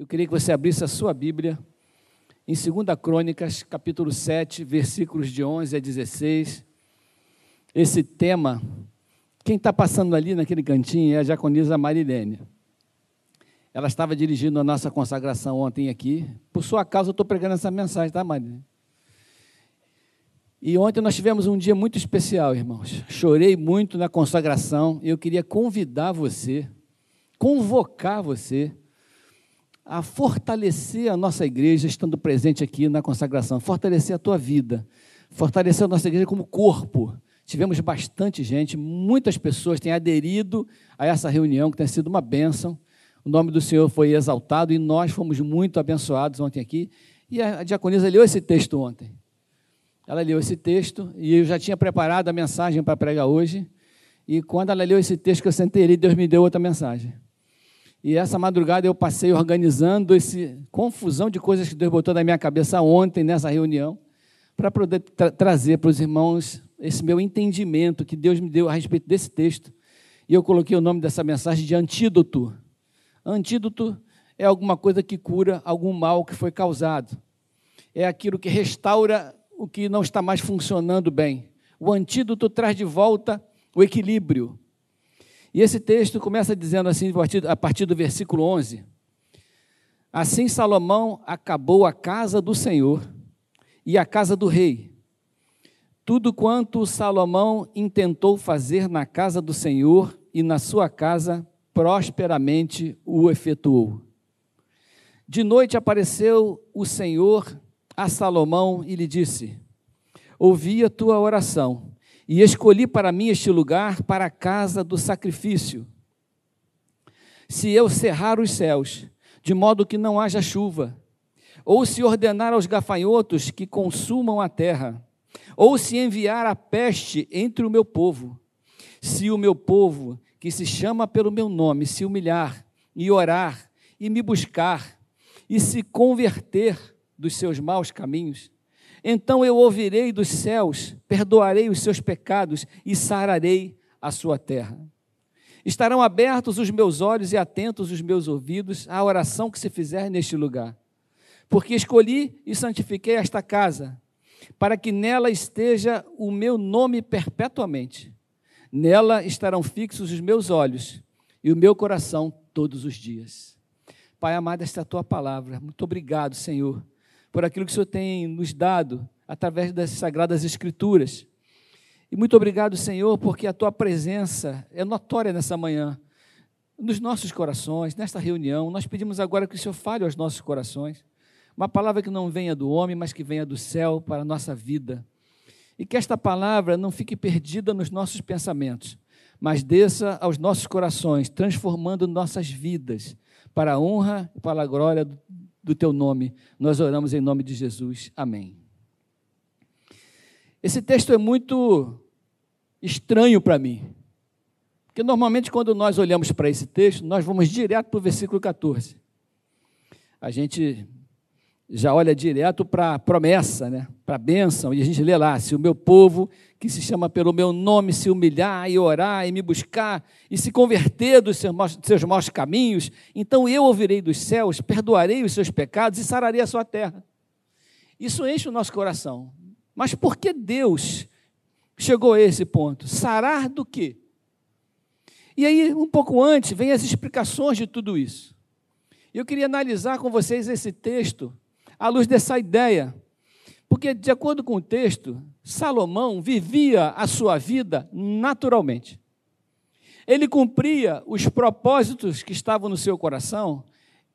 Eu queria que você abrisse a sua Bíblia em 2 Crônicas, capítulo 7, versículos de 11 a 16. Esse tema, quem está passando ali naquele cantinho é a diaconisa Marilene. Ela estava dirigindo a nossa consagração ontem aqui. Por sua causa, eu estou pregando essa mensagem, tá, Marilene? E ontem nós tivemos um dia muito especial, irmãos. Chorei muito na consagração eu queria convidar você, convocar você a fortalecer a nossa igreja estando presente aqui na consagração, fortalecer a tua vida, fortalecer a nossa igreja como corpo. Tivemos bastante gente, muitas pessoas têm aderido a essa reunião, que tem sido uma bênção. O nome do Senhor foi exaltado e nós fomos muito abençoados ontem aqui. E a diaconisa leu esse texto ontem. Ela leu esse texto e eu já tinha preparado a mensagem para pregar hoje. E quando ela leu esse texto que eu sentei ali, Deus me deu outra mensagem. E essa madrugada eu passei organizando essa confusão de coisas que Deus botou na minha cabeça ontem nessa reunião, para poder tra trazer para os irmãos esse meu entendimento que Deus me deu a respeito desse texto. E eu coloquei o nome dessa mensagem de antídoto. Antídoto é alguma coisa que cura algum mal que foi causado. É aquilo que restaura o que não está mais funcionando bem. O antídoto traz de volta o equilíbrio, e esse texto começa dizendo assim, a partir do versículo 11: Assim Salomão acabou a casa do Senhor e a casa do rei. Tudo quanto Salomão intentou fazer na casa do Senhor e na sua casa, prosperamente o efetuou. De noite apareceu o Senhor a Salomão e lhe disse: Ouvi a tua oração e escolhi para mim este lugar para a casa do sacrifício. Se eu cerrar os céus, de modo que não haja chuva, ou se ordenar aos gafanhotos que consumam a terra, ou se enviar a peste entre o meu povo, se o meu povo, que se chama pelo meu nome, se humilhar e orar e me buscar e se converter dos seus maus caminhos, então eu ouvirei dos céus, perdoarei os seus pecados e sararei a sua terra. Estarão abertos os meus olhos e atentos os meus ouvidos à oração que se fizer neste lugar. Porque escolhi e santifiquei esta casa, para que nela esteja o meu nome perpetuamente. Nela estarão fixos os meus olhos e o meu coração todos os dias. Pai amado, esta é a tua palavra. Muito obrigado, Senhor por aquilo que o Senhor tem nos dado através das Sagradas Escrituras. E muito obrigado, Senhor, porque a tua presença é notória nessa manhã, nos nossos corações, nesta reunião. Nós pedimos agora que o Senhor fale aos nossos corações. Uma palavra que não venha do homem, mas que venha do céu para a nossa vida. E que esta palavra não fique perdida nos nossos pensamentos, mas desça aos nossos corações, transformando nossas vidas para a honra e para a glória do teu nome. Nós oramos em nome de Jesus. Amém. Esse texto é muito estranho para mim. Porque normalmente quando nós olhamos para esse texto, nós vamos direto para o versículo 14. A gente já olha direto para a promessa, né? para a bênção, e a gente lê lá: se o meu povo, que se chama pelo meu nome, se humilhar e orar e me buscar e se converter dos seus maus, seus maus caminhos, então eu ouvirei dos céus, perdoarei os seus pecados e sararei a sua terra. Isso enche o nosso coração. Mas por que Deus chegou a esse ponto? Sarar do quê? E aí, um pouco antes, vem as explicações de tudo isso. Eu queria analisar com vocês esse texto à luz dessa ideia. Porque, de acordo com o texto, Salomão vivia a sua vida naturalmente. Ele cumpria os propósitos que estavam no seu coração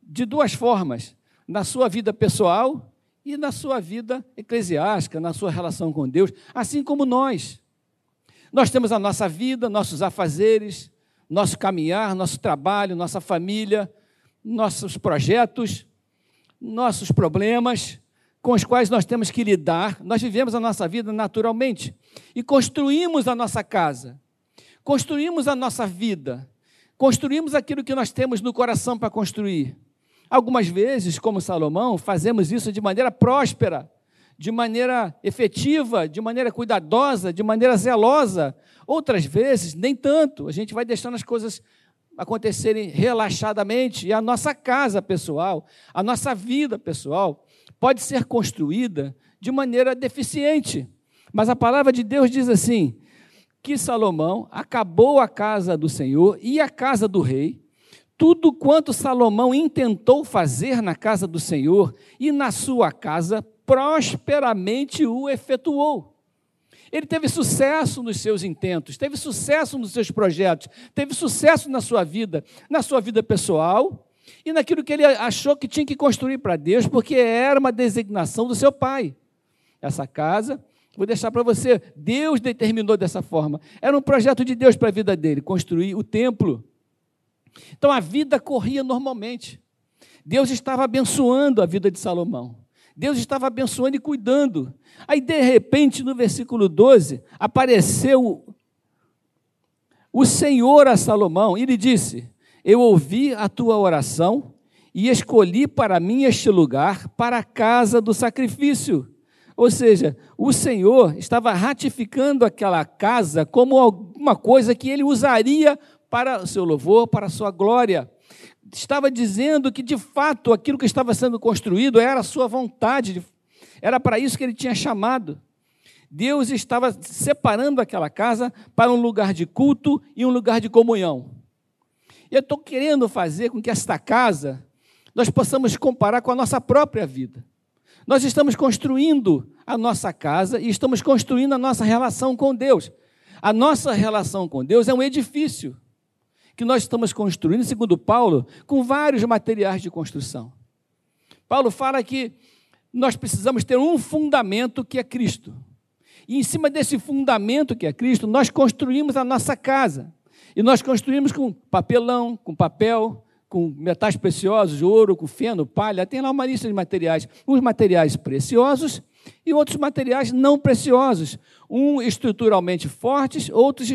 de duas formas: na sua vida pessoal e na sua vida eclesiástica, na sua relação com Deus, assim como nós. Nós temos a nossa vida, nossos afazeres, nosso caminhar, nosso trabalho, nossa família, nossos projetos, nossos problemas com os quais nós temos que lidar. Nós vivemos a nossa vida naturalmente e construímos a nossa casa, construímos a nossa vida, construímos aquilo que nós temos no coração para construir. Algumas vezes, como Salomão, fazemos isso de maneira próspera, de maneira efetiva, de maneira cuidadosa, de maneira zelosa. Outras vezes, nem tanto. A gente vai deixando as coisas acontecerem relaxadamente e a nossa casa pessoal, a nossa vida pessoal pode ser construída de maneira deficiente. Mas a palavra de Deus diz assim: que Salomão acabou a casa do Senhor e a casa do rei, tudo quanto Salomão intentou fazer na casa do Senhor e na sua casa, prosperamente o efetuou. Ele teve sucesso nos seus intentos, teve sucesso nos seus projetos, teve sucesso na sua vida, na sua vida pessoal e naquilo que ele achou que tinha que construir para Deus, porque era uma designação do seu pai. Essa casa, vou deixar para você, Deus determinou dessa forma. Era um projeto de Deus para a vida dele, construir o templo. Então a vida corria normalmente. Deus estava abençoando a vida de Salomão. Deus estava abençoando e cuidando. Aí, de repente, no versículo 12, apareceu o Senhor a Salomão e lhe disse: Eu ouvi a tua oração e escolhi para mim este lugar, para a casa do sacrifício. Ou seja, o Senhor estava ratificando aquela casa como alguma coisa que ele usaria para o seu louvor, para a sua glória. Estava dizendo que, de fato, aquilo que estava sendo construído era a sua vontade, era para isso que ele tinha chamado. Deus estava separando aquela casa para um lugar de culto e um lugar de comunhão. Eu estou querendo fazer com que esta casa nós possamos comparar com a nossa própria vida. Nós estamos construindo a nossa casa e estamos construindo a nossa relação com Deus. A nossa relação com Deus é um edifício que nós estamos construindo, segundo Paulo, com vários materiais de construção. Paulo fala que nós precisamos ter um fundamento que é Cristo. E em cima desse fundamento que é Cristo, nós construímos a nossa casa. E nós construímos com papelão, com papel, com metais preciosos, ouro, com feno, palha, tem lá uma lista de materiais. Uns materiais preciosos e outros materiais não preciosos. Um estruturalmente fortes, outros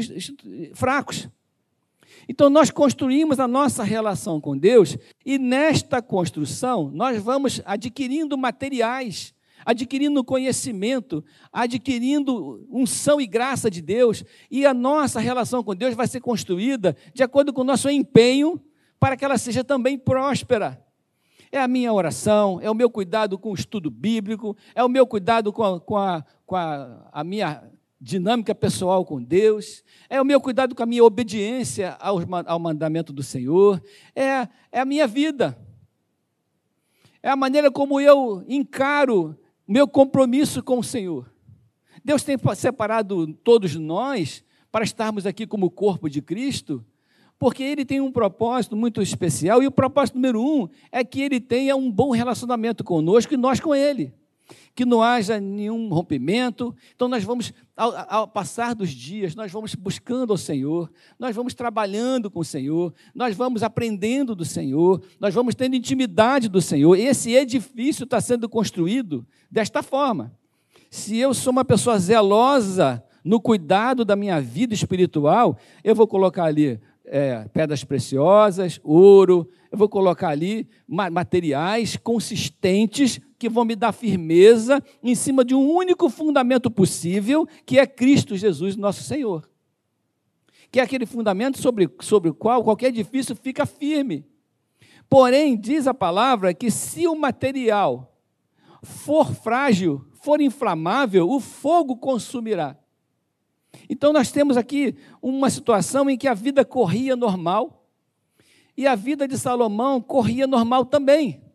fracos. Então, nós construímos a nossa relação com Deus e nesta construção nós vamos adquirindo materiais, adquirindo conhecimento, adquirindo unção e graça de Deus, e a nossa relação com Deus vai ser construída de acordo com o nosso empenho para que ela seja também próspera. É a minha oração, é o meu cuidado com o estudo bíblico, é o meu cuidado com a, com a, com a, a minha dinâmica pessoal com Deus, é o meu cuidado com a minha obediência ao, ao mandamento do Senhor, é, é a minha vida, é a maneira como eu encaro meu compromisso com o Senhor. Deus tem separado todos nós para estarmos aqui como corpo de Cristo, porque Ele tem um propósito muito especial, e o propósito número um é que Ele tenha um bom relacionamento conosco e nós com Ele que não haja nenhum rompimento. Então, nós vamos, ao, ao, passar dos dias, nós vamos buscando ao Senhor, nós vamos trabalhando com o Senhor, nós vamos aprendendo do Senhor, nós vamos tendo intimidade do Senhor. Esse edifício está sendo construído desta forma. Se eu sou uma pessoa zelosa no cuidado da minha vida espiritual, eu vou colocar ali é, pedras preciosas, ouro, eu vou colocar ali materiais consistentes que vão me dar firmeza em cima de um único fundamento possível, que é Cristo Jesus, nosso Senhor. Que é aquele fundamento sobre, sobre o qual qualquer edifício fica firme. Porém, diz a palavra que se o material for frágil, for inflamável, o fogo consumirá. Então, nós temos aqui uma situação em que a vida corria normal e a vida de Salomão corria normal também.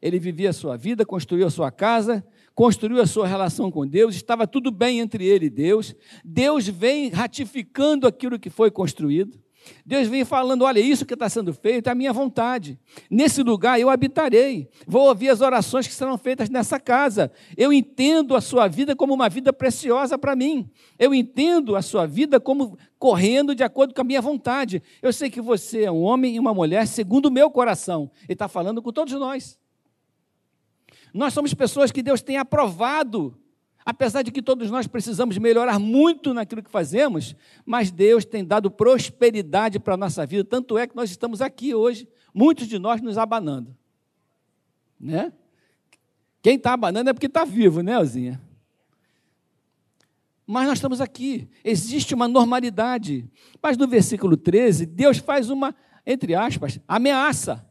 Ele vivia a sua vida, construiu a sua casa, construiu a sua relação com Deus, estava tudo bem entre ele e Deus. Deus vem ratificando aquilo que foi construído. Deus vem falando: olha, isso que está sendo feito é a minha vontade. Nesse lugar eu habitarei. Vou ouvir as orações que serão feitas nessa casa. Eu entendo a sua vida como uma vida preciosa para mim. Eu entendo a sua vida como correndo de acordo com a minha vontade. Eu sei que você é um homem e uma mulher segundo o meu coração. Ele está falando com todos nós. Nós somos pessoas que Deus tem aprovado Apesar de que todos nós precisamos melhorar muito naquilo que fazemos, mas Deus tem dado prosperidade para a nossa vida, tanto é que nós estamos aqui hoje, muitos de nós nos abanando. Né? Quem está abanando é porque está vivo, né, Elzinha? Mas nós estamos aqui, existe uma normalidade. Mas no versículo 13, Deus faz uma entre aspas, ameaça.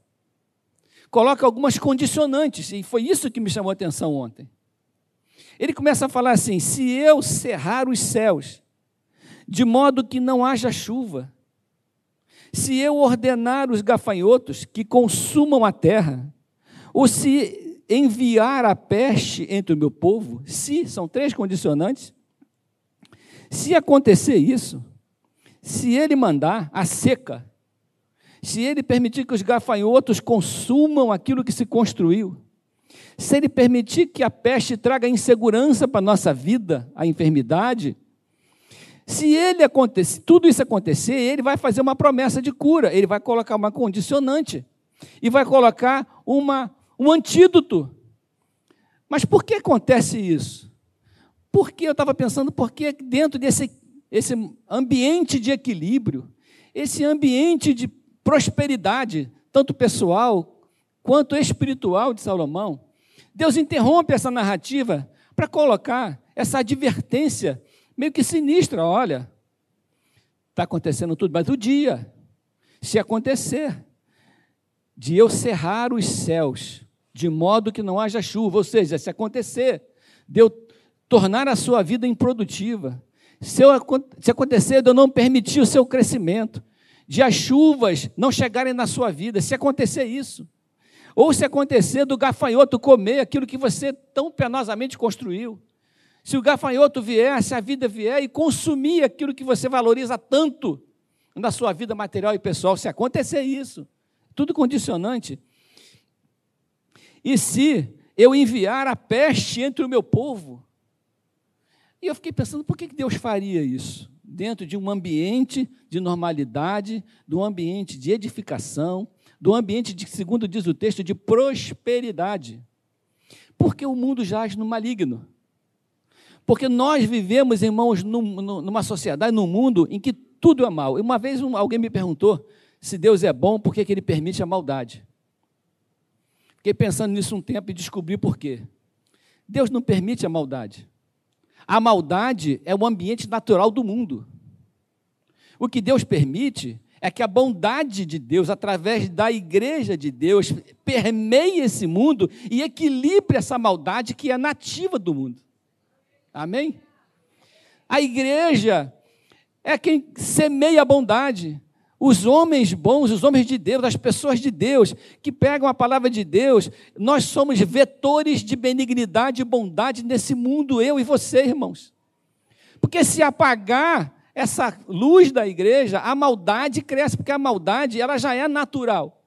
Coloca algumas condicionantes, e foi isso que me chamou a atenção ontem. Ele começa a falar assim: se eu cerrar os céus, de modo que não haja chuva, se eu ordenar os gafanhotos que consumam a terra, ou se enviar a peste entre o meu povo, se, são três condicionantes, se acontecer isso, se ele mandar a seca, se ele permitir que os gafanhotos consumam aquilo que se construiu, se ele permitir que a peste traga insegurança para a nossa vida, a enfermidade, se ele acontecer, tudo isso acontecer, ele vai fazer uma promessa de cura, ele vai colocar uma condicionante e vai colocar uma, um antídoto. Mas por que acontece isso? Porque eu estava pensando, porque dentro desse esse ambiente de equilíbrio, esse ambiente de prosperidade, tanto pessoal quanto espiritual de Salomão, Deus interrompe essa narrativa para colocar essa advertência meio que sinistra: olha, está acontecendo tudo, mas o dia, se acontecer, de eu cerrar os céus, de modo que não haja chuva, ou seja, se acontecer, de eu tornar a sua vida improdutiva, se, eu, se acontecer de eu não permitir o seu crescimento, de as chuvas não chegarem na sua vida, se acontecer isso, ou se acontecer do gafanhoto comer aquilo que você tão penosamente construiu, se o gafanhoto vier, se a vida vier e consumir aquilo que você valoriza tanto na sua vida material e pessoal, se acontecer isso, tudo condicionante. E se eu enviar a peste entre o meu povo, e eu fiquei pensando, por que Deus faria isso? Dentro de um ambiente de normalidade, de um ambiente de edificação, do ambiente, de, segundo diz o texto, de prosperidade. Porque o mundo jaz no maligno. Porque nós vivemos, irmãos, num, numa sociedade, num mundo em que tudo é mal. Uma vez um, alguém me perguntou se Deus é bom, por que ele permite a maldade? Fiquei pensando nisso um tempo e descobri por quê. Deus não permite a maldade. A maldade é o ambiente natural do mundo. O que Deus permite é que a bondade de Deus, através da igreja de Deus, permeie esse mundo e equilibre essa maldade que é nativa do mundo. Amém? A igreja é quem semeia a bondade. Os homens bons, os homens de Deus, as pessoas de Deus, que pegam a palavra de Deus, nós somos vetores de benignidade e bondade nesse mundo, eu e você, irmãos. Porque se apagar essa luz da igreja, a maldade cresce, porque a maldade ela já é natural.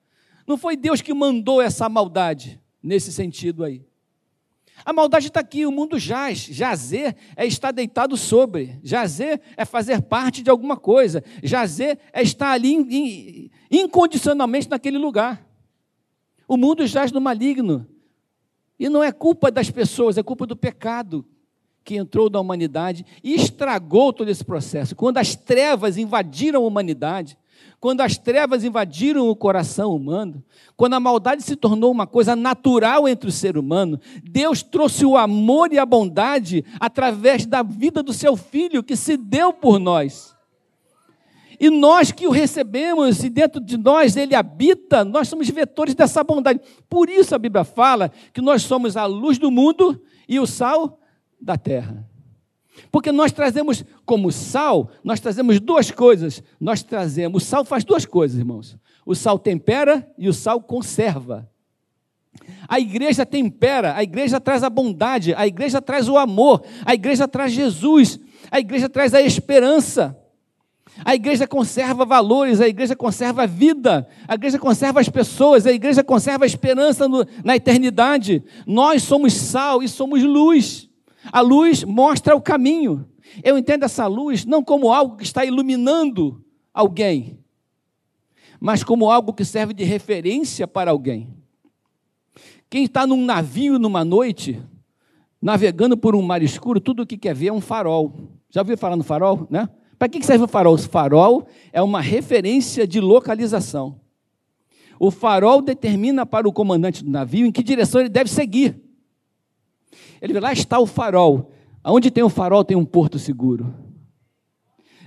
Não foi Deus que mandou essa maldade nesse sentido aí. A maldade está aqui, o mundo jaz. Jazer é estar deitado sobre. Jazer é fazer parte de alguma coisa. Jazer é estar ali incondicionalmente naquele lugar. O mundo jaz no maligno. E não é culpa das pessoas, é culpa do pecado que entrou na humanidade e estragou todo esse processo. Quando as trevas invadiram a humanidade, quando as trevas invadiram o coração humano, quando a maldade se tornou uma coisa natural entre o ser humano, Deus trouxe o amor e a bondade através da vida do seu filho que se deu por nós. E nós que o recebemos e dentro de nós ele habita, nós somos vetores dessa bondade. Por isso a Bíblia fala que nós somos a luz do mundo e o sal da terra. Porque nós trazemos como sal, nós trazemos duas coisas. Nós trazemos, o sal faz duas coisas, irmãos. O sal tempera e o sal conserva. A igreja tempera, a igreja traz a bondade, a igreja traz o amor, a igreja traz Jesus, a igreja traz a esperança. A igreja conserva valores, a igreja conserva a vida, a igreja conserva as pessoas, a igreja conserva a esperança no, na eternidade. Nós somos sal e somos luz. A luz mostra o caminho. Eu entendo essa luz não como algo que está iluminando alguém, mas como algo que serve de referência para alguém. Quem está num navio numa noite, navegando por um mar escuro, tudo o que quer ver é um farol. Já ouviu falar no farol, né? Para que serve o farol? O farol é uma referência de localização. O farol determina para o comandante do navio em que direção ele deve seguir. Ele lá está o farol. Onde tem o farol tem um porto seguro.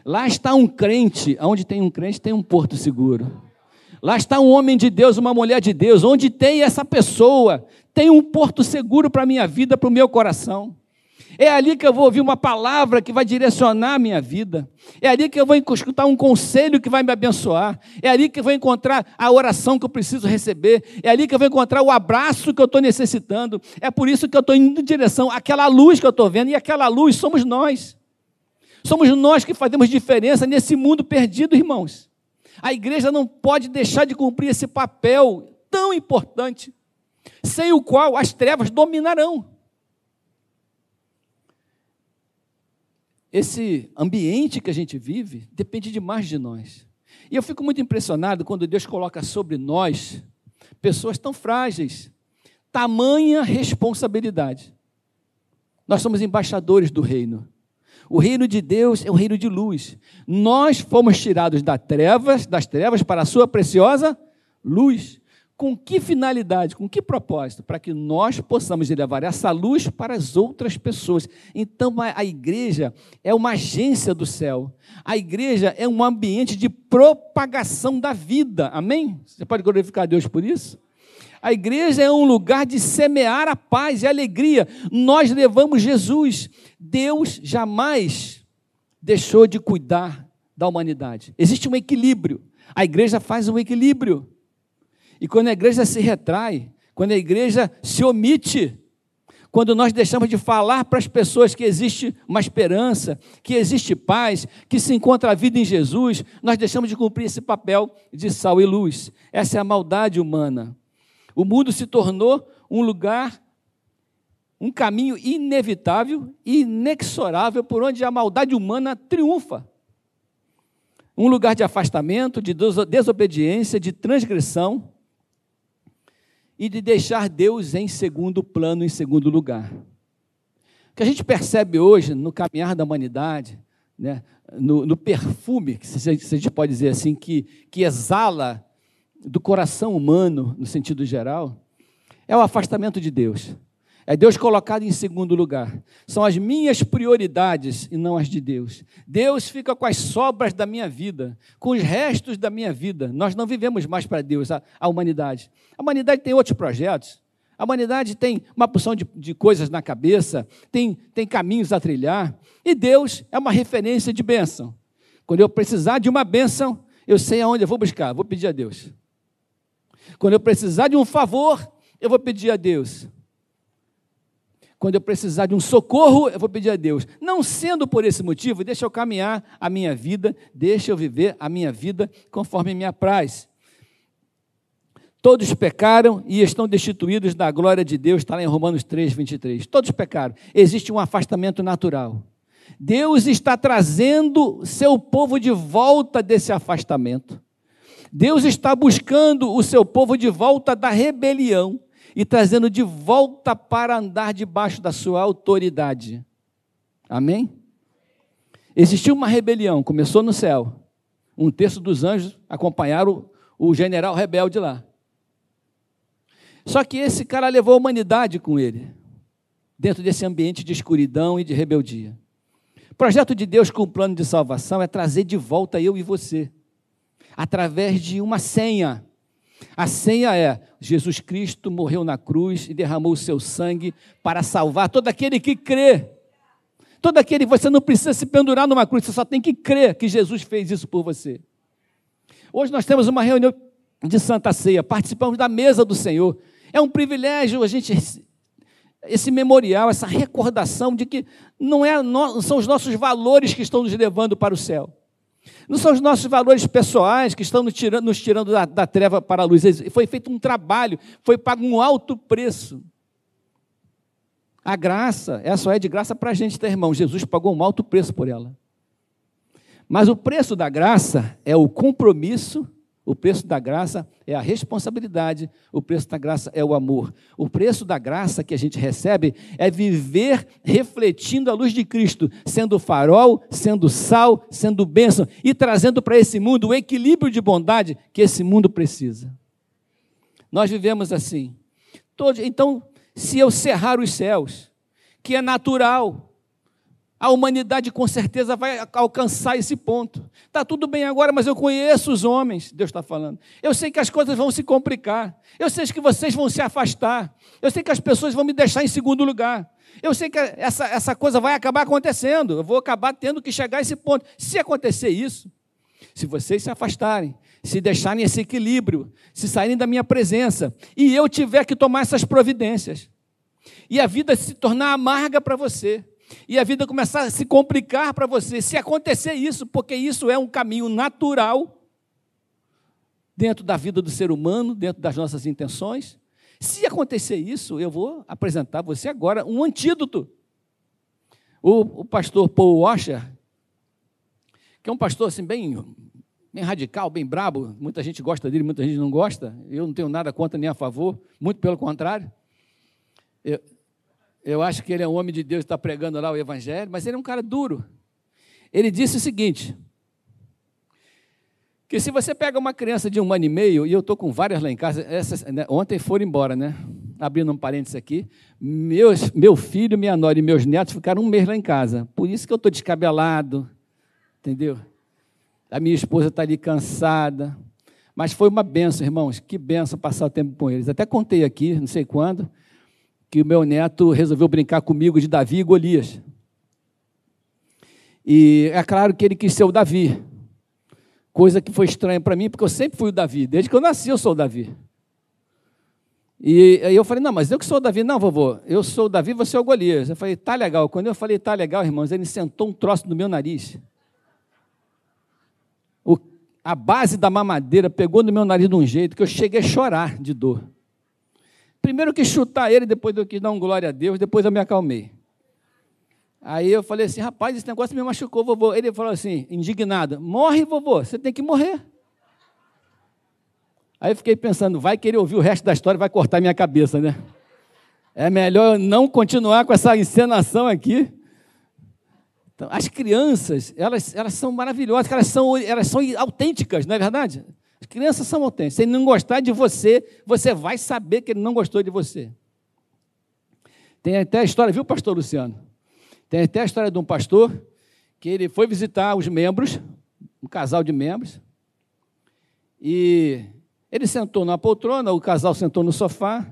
Lá está um crente. Onde tem um crente tem um porto seguro. Lá está um homem de Deus, uma mulher de Deus. Onde tem essa pessoa, tem um porto seguro para a minha vida, para o meu coração. É ali que eu vou ouvir uma palavra que vai direcionar a minha vida. É ali que eu vou escutar um conselho que vai me abençoar. É ali que eu vou encontrar a oração que eu preciso receber. É ali que eu vou encontrar o abraço que eu estou necessitando. É por isso que eu estou indo em direção àquela luz que eu estou vendo. E aquela luz somos nós. Somos nós que fazemos diferença nesse mundo perdido, irmãos. A igreja não pode deixar de cumprir esse papel tão importante, sem o qual as trevas dominarão. Esse ambiente que a gente vive depende demais de nós. E eu fico muito impressionado quando Deus coloca sobre nós pessoas tão frágeis, tamanha responsabilidade. Nós somos embaixadores do reino. O reino de Deus é um reino de luz. Nós fomos tirados das trevas, das trevas para a sua preciosa luz. Com que finalidade, com que propósito? Para que nós possamos levar essa luz para as outras pessoas. Então, a igreja é uma agência do céu. A igreja é um ambiente de propagação da vida. Amém? Você pode glorificar a Deus por isso? A igreja é um lugar de semear a paz e a alegria. Nós levamos Jesus. Deus jamais deixou de cuidar da humanidade. Existe um equilíbrio. A igreja faz um equilíbrio. E quando a igreja se retrai, quando a igreja se omite, quando nós deixamos de falar para as pessoas que existe uma esperança, que existe paz, que se encontra a vida em Jesus, nós deixamos de cumprir esse papel de sal e luz. Essa é a maldade humana. O mundo se tornou um lugar, um caminho inevitável e inexorável por onde a maldade humana triunfa. Um lugar de afastamento, de desobediência, de transgressão e de deixar Deus em segundo plano, em segundo lugar. O que a gente percebe hoje no caminhar da humanidade, né, no, no perfume, se a gente pode dizer assim, que, que exala do coração humano, no sentido geral, é o afastamento de Deus. É Deus colocado em segundo lugar. São as minhas prioridades e não as de Deus. Deus fica com as sobras da minha vida, com os restos da minha vida. Nós não vivemos mais para Deus, a, a, humanidade. A humanidade tem outros projetos. A humanidade tem uma porção de, de coisas na cabeça, tem, tem caminhos a trilhar. E Deus é uma referência de bênção. Quando eu precisar de uma bênção, eu sei aonde eu vou buscar, vou pedir a Deus. Quando eu precisar de um favor, eu vou pedir a Deus. Quando eu precisar de um socorro, eu vou pedir a Deus. Não sendo por esse motivo, deixa eu caminhar a minha vida, deixa eu viver a minha vida conforme me apraz. Todos pecaram e estão destituídos da glória de Deus, está lá em Romanos 3, 23. Todos pecaram. Existe um afastamento natural. Deus está trazendo seu povo de volta desse afastamento. Deus está buscando o seu povo de volta da rebelião e trazendo de volta para andar debaixo da sua autoridade. Amém? Existiu uma rebelião, começou no céu. Um terço dos anjos acompanharam o general rebelde lá. Só que esse cara levou a humanidade com ele, dentro desse ambiente de escuridão e de rebeldia. O projeto de Deus com o plano de salvação é trazer de volta eu e você, através de uma senha a senha é: Jesus Cristo morreu na cruz e derramou o seu sangue para salvar todo aquele que crê. Todo aquele, você não precisa se pendurar numa cruz, você só tem que crer que Jesus fez isso por você. Hoje nós temos uma reunião de Santa Ceia, participamos da mesa do Senhor. É um privilégio a gente esse memorial, essa recordação de que não, é, são os nossos valores que estão nos levando para o céu. Não são os nossos valores pessoais que estão nos tirando, nos tirando da, da treva para a luz. Foi feito um trabalho, foi pago um alto preço. A graça, essa só é de graça para a gente, irmão? Jesus pagou um alto preço por ela. Mas o preço da graça é o compromisso o preço da graça é a responsabilidade, o preço da graça é o amor. O preço da graça que a gente recebe é viver refletindo a luz de Cristo, sendo farol, sendo sal, sendo bênção e trazendo para esse mundo o equilíbrio de bondade que esse mundo precisa. Nós vivemos assim. Então, se eu cerrar os céus, que é natural, A humanidade com certeza vai alcançar esse ponto. Está tudo bem agora, mas eu conheço os homens, Deus está falando. Eu sei que as coisas vão se complicar. Eu sei que vocês vão se afastar. Eu sei que as pessoas vão me deixar em segundo lugar. Eu sei que essa, essa coisa vai acabar acontecendo. Eu vou acabar tendo que chegar a esse ponto. Se acontecer isso, se vocês se afastarem, se deixarem esse equilíbrio, se saírem da minha presença, e eu tiver que tomar essas providências, e a vida se tornar amarga para você, e a vida começar a se complicar para você, se acontecer isso, porque isso é um caminho natural dentro da vida do ser humano, dentro das nossas intenções. Se acontecer isso, eu vou apresentar a você agora um antídoto. O, o pastor Paul Washer, que é um pastor assim bem, bem radical, bem brabo, muita gente gosta dele, muita gente não gosta. Eu não tenho nada contra nem a favor, muito pelo contrário. Eu, eu acho que ele é um homem de Deus, está pregando lá o Evangelho, mas ele é um cara duro. Ele disse o seguinte: que se você pega uma criança de um ano e meio, e eu estou com várias lá em casa, essas, né, ontem foram embora, né? Abrindo um parênteses aqui, meus, meu filho, minha nora e meus netos ficaram um mês lá em casa. Por isso que eu estou descabelado, entendeu? A minha esposa está ali cansada. Mas foi uma benção, irmãos, que benção passar o tempo com eles. Até contei aqui, não sei quando, que o meu neto resolveu brincar comigo de Davi e Golias. E é claro que ele quis ser o Davi, coisa que foi estranha para mim, porque eu sempre fui o Davi, desde que eu nasci eu sou o Davi. E aí eu falei, não, mas eu que sou o Davi. Não, vovô, eu sou o Davi, você é o Golias. Eu falei, tá legal. Quando eu falei, tá legal, irmãos, ele sentou um troço no meu nariz. O, a base da mamadeira pegou no meu nariz de um jeito que eu cheguei a chorar de dor. Primeiro eu quis chutar ele, depois eu quis dar um glória a Deus, depois eu me acalmei. Aí eu falei assim, rapaz, esse negócio me machucou, vovô. Ele falou assim, indignado, morre, vovô, você tem que morrer. Aí eu fiquei pensando, vai querer ouvir o resto da história, vai cortar minha cabeça, né? É melhor não continuar com essa encenação aqui. Então, as crianças, elas, elas são maravilhosas, elas são, elas são autênticas, não é verdade? As crianças são autênticas. Se ele não gostar de você, você vai saber que ele não gostou de você. Tem até a história, viu, pastor Luciano? Tem até a história de um pastor que ele foi visitar os membros, um casal de membros, e ele sentou na poltrona, o casal sentou no sofá,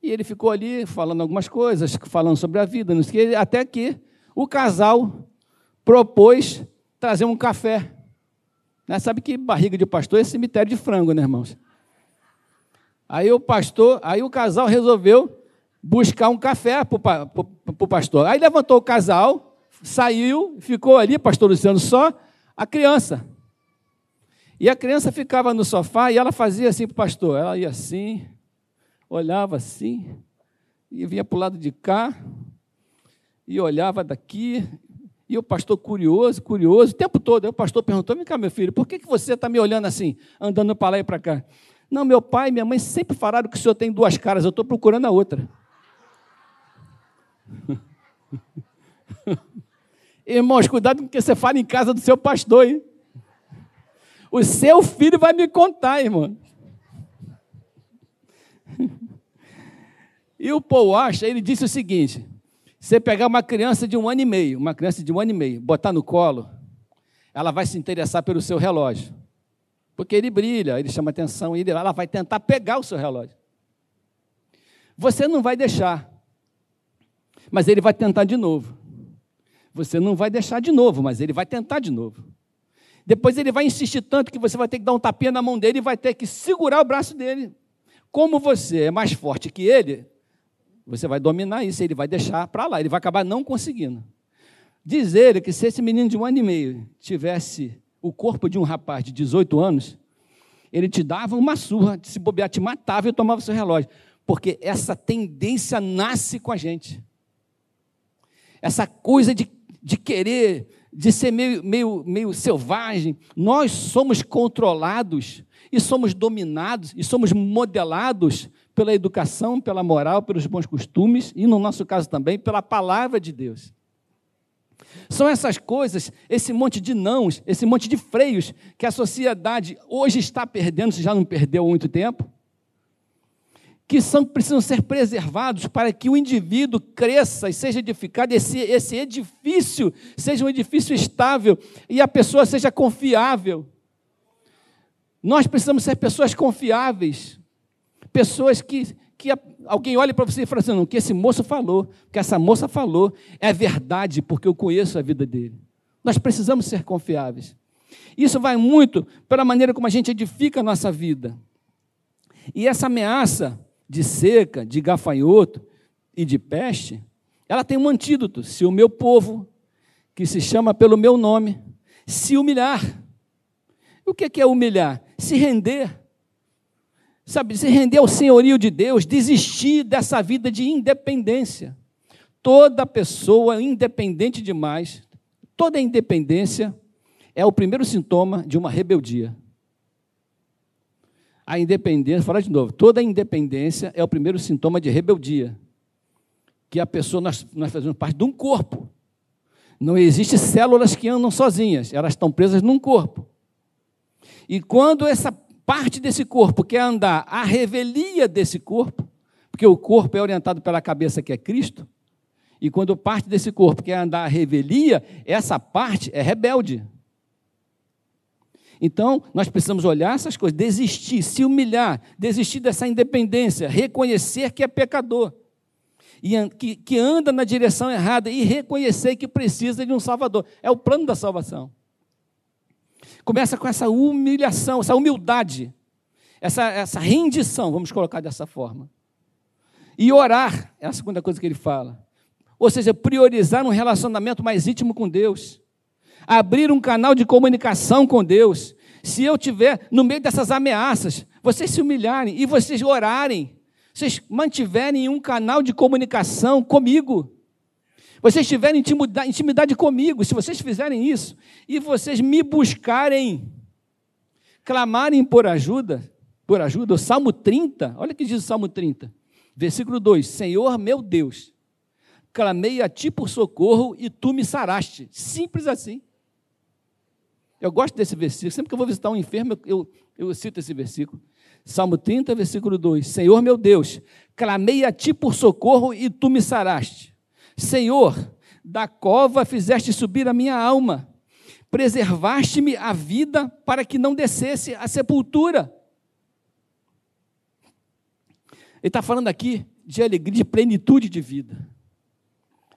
e ele ficou ali falando algumas coisas, falando sobre a vida, até que o casal propôs trazer um café né? Sabe que barriga de pastor é cemitério de frango, né, irmãos? Aí o pastor, aí o casal resolveu buscar um café para o pastor. Aí levantou o casal, saiu, ficou ali, pastor Luciano, só a criança. E a criança ficava no sofá e ela fazia assim para o pastor. Ela ia assim, olhava assim, e vinha para o lado de cá, e olhava daqui, e o pastor curioso, curioso, o tempo todo. Aí o pastor perguntou: Vem cá, meu filho, por que, que você está me olhando assim, andando para lá e para cá? Não, meu pai e minha mãe sempre falaram que o senhor tem duas caras, eu estou procurando a outra. Irmãos, cuidado com o que você fala em casa do seu pastor, hein? O seu filho vai me contar, irmão. E o Paul Washer, ele disse o seguinte: você pegar uma criança de um ano e meio, uma criança de um ano e meio, botar no colo, ela vai se interessar pelo seu relógio. Porque ele brilha, ele chama atenção, e ela vai tentar pegar o seu relógio. Você não vai deixar, mas ele vai tentar de novo. Você não vai deixar de novo, mas ele vai tentar de novo. Depois ele vai insistir tanto que você vai ter que dar um tapinha na mão dele e vai ter que segurar o braço dele. Como você é mais forte que ele, você vai dominar isso, ele vai deixar para lá, ele vai acabar não conseguindo. Diz ele que se esse menino de um ano e meio tivesse o corpo de um rapaz de 18 anos, ele te dava uma surra, se bobear, te matava e tomava seu relógio. Porque essa tendência nasce com a gente. Essa coisa de, de querer, de ser meio, meio, meio selvagem. Nós somos controlados e somos dominados e somos modelados pela educação, pela moral, pelos bons costumes e, no nosso caso também, pela palavra de Deus. São essas coisas, esse monte de nãos, esse monte de freios que a sociedade hoje está perdendo, se já não perdeu há muito tempo, que são, precisam ser preservados para que o indivíduo cresça e seja edificado, esse, esse edifício seja um edifício estável e a pessoa seja confiável. Nós precisamos ser pessoas confiáveis, pessoas que, que alguém olhe para você e fala assim: não, o que esse moço falou, o que essa moça falou é verdade, porque eu conheço a vida dele. Nós precisamos ser confiáveis. Isso vai muito pela maneira como a gente edifica a nossa vida. E essa ameaça de seca, de gafanhoto e de peste, ela tem um antídoto. Se o meu povo, que se chama pelo meu nome, se humilhar. O que é humilhar? Se render. Sabe, se render ao senhorio de Deus, desistir dessa vida de independência. Toda pessoa independente demais, toda independência é o primeiro sintoma de uma rebeldia. A independência, falar de novo, toda independência é o primeiro sintoma de rebeldia. Que a pessoa, nós, nós fazemos parte de um corpo. Não existe células que andam sozinhas, elas estão presas num corpo. E quando essa parte desse corpo quer andar à revelia desse corpo, porque o corpo é orientado pela cabeça que é Cristo, e quando parte desse corpo quer andar à revelia, essa parte é rebelde. Então, nós precisamos olhar essas coisas, desistir, se humilhar, desistir dessa independência, reconhecer que é pecador, e que, que anda na direção errada e reconhecer que precisa de um Salvador. É o plano da salvação. Começa com essa humilhação, essa humildade, essa, essa rendição, vamos colocar dessa forma. E orar, é a segunda coisa que ele fala. Ou seja, priorizar um relacionamento mais íntimo com Deus abrir um canal de comunicação com Deus. Se eu tiver no meio dessas ameaças, vocês se humilharem e vocês orarem, vocês mantiverem um canal de comunicação comigo. Vocês tiverem intimidade, comigo, se vocês fizerem isso, e vocês me buscarem, clamarem por ajuda, por ajuda, o Salmo 30, olha o que diz o Salmo 30, versículo 2: Senhor meu Deus, clamei a ti por socorro e tu me saraste. Simples assim. Eu gosto desse versículo. Sempre que eu vou visitar um enfermo, eu, eu, cito esse versículo. Salmo 30, versículo 2: Senhor meu Deus, clamei a ti por socorro e tu me saraste. Senhor, da cova fizeste subir a minha alma, preservaste-me a vida para que não descesse a sepultura. Ele está falando aqui de alegria, de plenitude de vida,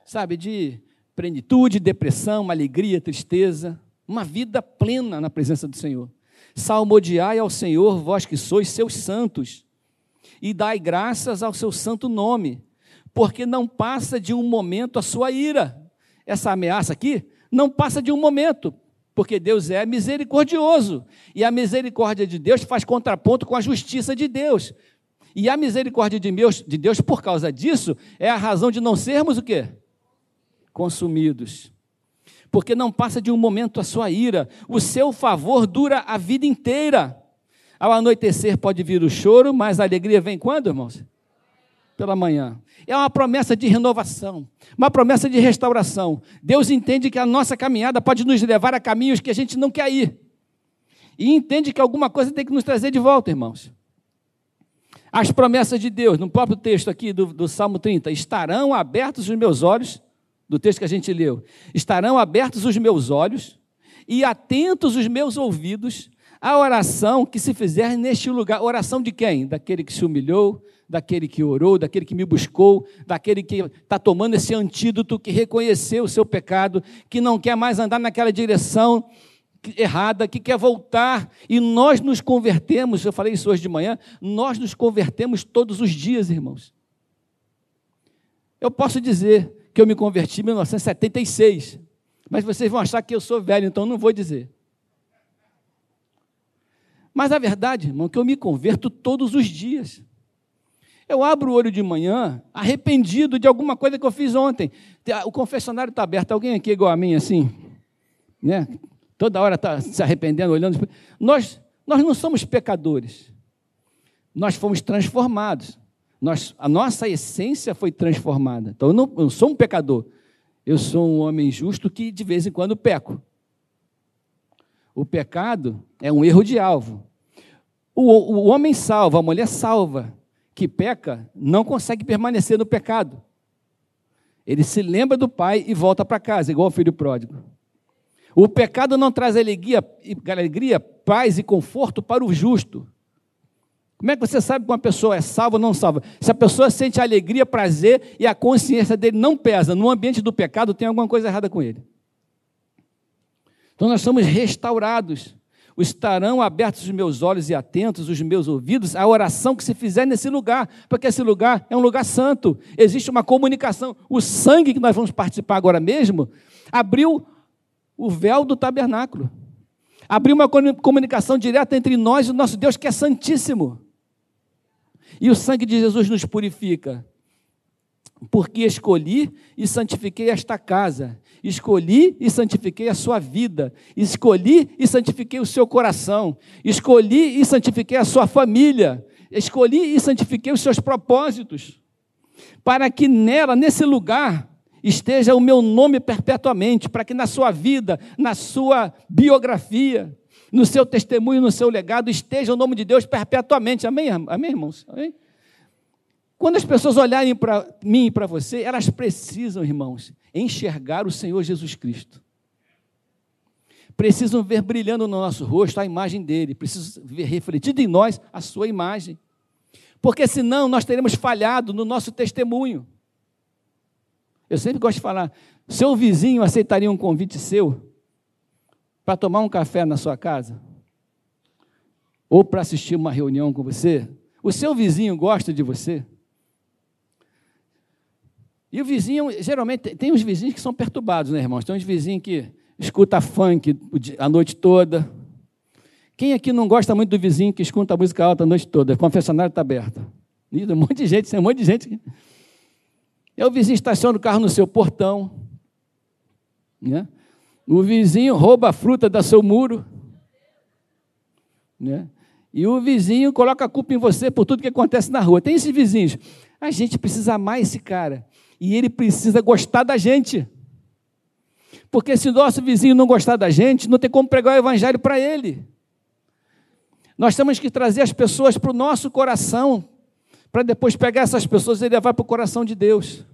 sabe, de plenitude, depressão, alegria, tristeza uma vida plena na presença do Senhor. Salmodiai ao Senhor, vós que sois seus santos, e dai graças ao seu santo nome, porque não passa de um momento a sua ira. Essa ameaça aqui não passa de um momento, porque Deus é misericordioso, e a misericórdia de Deus faz contraponto com a justiça de Deus. E a misericórdia de Deus, de Deus por causa disso, é a razão de não sermos o quê? Consumidos porque não passa de um momento a sua ira. O seu favor dura a vida inteira. Ao anoitecer pode vir o choro, mas a alegria vem quando, irmãos? Pela manhã. É uma promessa de renovação, uma promessa de restauração. Deus entende que a nossa caminhada pode nos levar a caminhos que a gente não quer ir. E entende que alguma coisa tem que nos trazer de volta, irmãos. As promessas de Deus, no próprio texto aqui do, do Salmo 30, estarão abertos os meus olhos do texto que a gente leu, estarão abertos os meus olhos e atentos os meus ouvidos à oração que se fizer neste lugar. Oração de quem? Daquele que se humilhou, daquele que orou, daquele que me buscou, daquele que está tomando esse antídoto, que reconheceu o seu pecado, que não quer mais andar naquela direção errada, que quer voltar, e nós nos convertemos, eu falei isso hoje de manhã, nós nos convertemos todos os dias, irmãos. Eu posso dizer, que eu me converti em 1976. Mas vocês vão achar que eu sou velho, então não vou dizer. Mas a verdade, irmão, é que eu me converto todos os dias. Eu abro o olho de manhã arrependido de alguma coisa que eu fiz ontem. O confessionário está aberto. Alguém aqui igual a mim, assim? Né? Toda hora está se arrependendo, olhando. Nós, nós não somos pecadores. Nós fomos transformados. Nós, a nossa essência foi transformada. Então, eu não, eu sou um pecador. Eu sou um homem justo que de vez em quando peco. O pecado é um erro de alvo. O, o homem salva, a mulher salva. Que peca não consegue permanecer no pecado. Ele se lembra do pai e volta para casa, igual o filho pródigo. O pecado não traz alegria, alegria, paz e conforto para o justo. Como é que você sabe que uma pessoa é salva ou não salva? Se a pessoa sente alegria, prazer e a consciência dele não pesa no ambiente do pecado, tem alguma coisa errada com ele. Então nós somos restaurados. Estarão abertos os meus olhos e atentos os meus ouvidos à oração que se fizer nesse lugar, porque esse lugar é um lugar santo. Existe uma comunicação. O sangue que nós vamos participar agora mesmo abriu o véu do tabernáculo. Abriu uma comunicação direta entre nós e o nosso Deus que é santíssimo. E o sangue de Jesus nos purifica. Porque escolhi e santifiquei esta casa, escolhi e santifiquei a sua vida, escolhi e santifiquei o seu coração, escolhi e santifiquei a sua família, escolhi e santifiquei os seus propósitos, para que nela, nesse lugar, esteja o meu nome perpetuamente, para que na sua vida, na sua biografia, no seu testemunho, no seu legado, esteja o nome de Deus perpetuamente. Amém, amém irmãos? Amém? Quando as pessoas olharem para mim e para você, elas precisam, irmãos, enxergar o Senhor Jesus Cristo. Precisam ver brilhando no nosso rosto a imagem dele, precisam ver refletido em nós a sua imagem. Porque senão nós teremos falhado no nosso testemunho. Eu sempre gosto de falar, seu vizinho aceitaria um convite seu para tomar um café na sua casa? Ou para assistir uma reunião com você? O seu vizinho gosta de você? E o vizinho, geralmente, tem uns vizinhos que são perturbados, né, irmãos? Tem uns vizinhos que escuta funk a noite toda. Quem aqui não gosta muito do vizinho que escuta a música alta a noite toda? O confessionário está aberto. Um monte de gente, tem um monte de gente. É o vizinho estaciona o carro no seu portão. Né? O vizinho rouba a fruta do seu muro. Né? E o vizinho coloca a culpa em você por tudo que acontece na rua. Tem esses vizinhos. A gente precisa amar esse cara. E ele precisa gostar da gente. Porque se nosso vizinho não gostar da gente, não tem como pregar o evangelho para ele. Nós temos que trazer as pessoas para o nosso coração, para depois pegar essas pessoas e levar para o coração de Deus.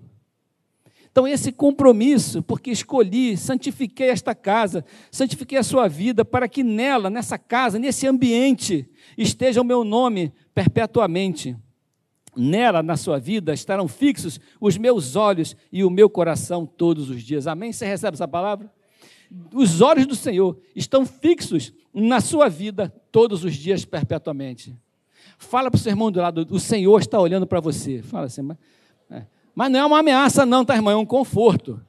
Então, esse compromisso, porque escolhi, santifiquei esta casa, santifiquei a sua vida, para que nela, nessa casa, nesse ambiente, esteja o meu nome perpetuamente nela, na sua vida, estarão fixos os meus olhos e o meu coração todos os dias. Amém? Você recebe essa palavra? Os olhos do Senhor estão fixos na sua vida todos os dias, perpetuamente. Fala para o seu irmão do lado, o Senhor está olhando para você. Fala assim, mas, é, mas não é uma ameaça, não, tá, irmão? É um conforto.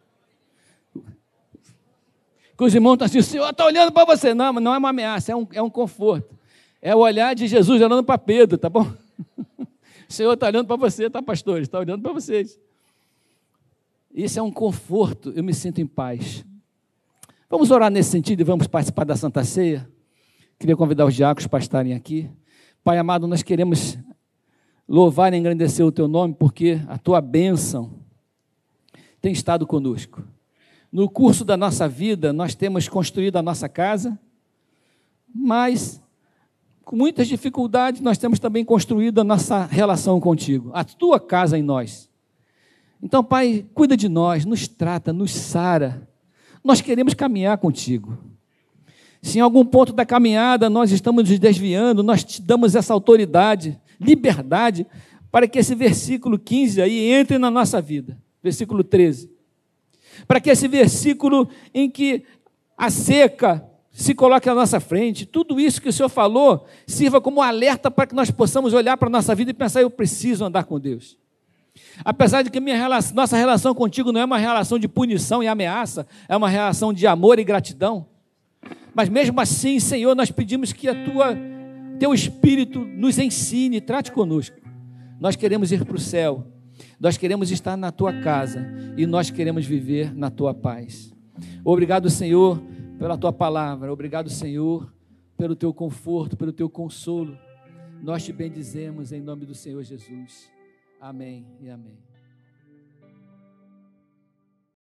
Que os irmãos estão assim, o Senhor está olhando para você. Não, não é uma ameaça, é um, é um conforto. É o olhar de Jesus olhando para Pedro, tá bom? O Senhor está olhando para você, tá, pastores? Está olhando para vocês. Isso é um conforto, eu me sinto em paz. Vamos orar nesse sentido e vamos participar da Santa Ceia? Queria convidar os diáconos para estarem aqui. Pai amado, nós queremos louvar e engrandecer o teu nome, porque a tua bênção tem estado conosco. No curso da nossa vida, nós temos construído a nossa casa, mas com muitas dificuldades, nós temos também construído a nossa relação contigo, a tua casa em nós. Então, Pai, cuida de nós, nos trata, nos sara. Nós queremos caminhar contigo. Se em algum ponto da caminhada nós estamos nos desviando, nós te damos essa autoridade, liberdade, para que esse versículo 15 aí entre na nossa vida. Versículo 13. Para que esse versículo em que a seca, se coloque à nossa frente. Tudo isso que o Senhor falou sirva como alerta para que nós possamos olhar para a nossa vida e pensar: eu preciso andar com Deus. Apesar de que relação, nossa relação contigo não é uma relação de punição e ameaça, é uma relação de amor e gratidão. Mas mesmo assim, Senhor, nós pedimos que a tua, teu Espírito nos ensine, trate conosco. Nós queremos ir para o céu, nós queremos estar na tua casa e nós queremos viver na tua paz. Obrigado, Senhor pela tua palavra. Obrigado, Senhor, pelo teu conforto, pelo teu consolo. Nós te bendizemos em nome do Senhor Jesus. Amém e amém.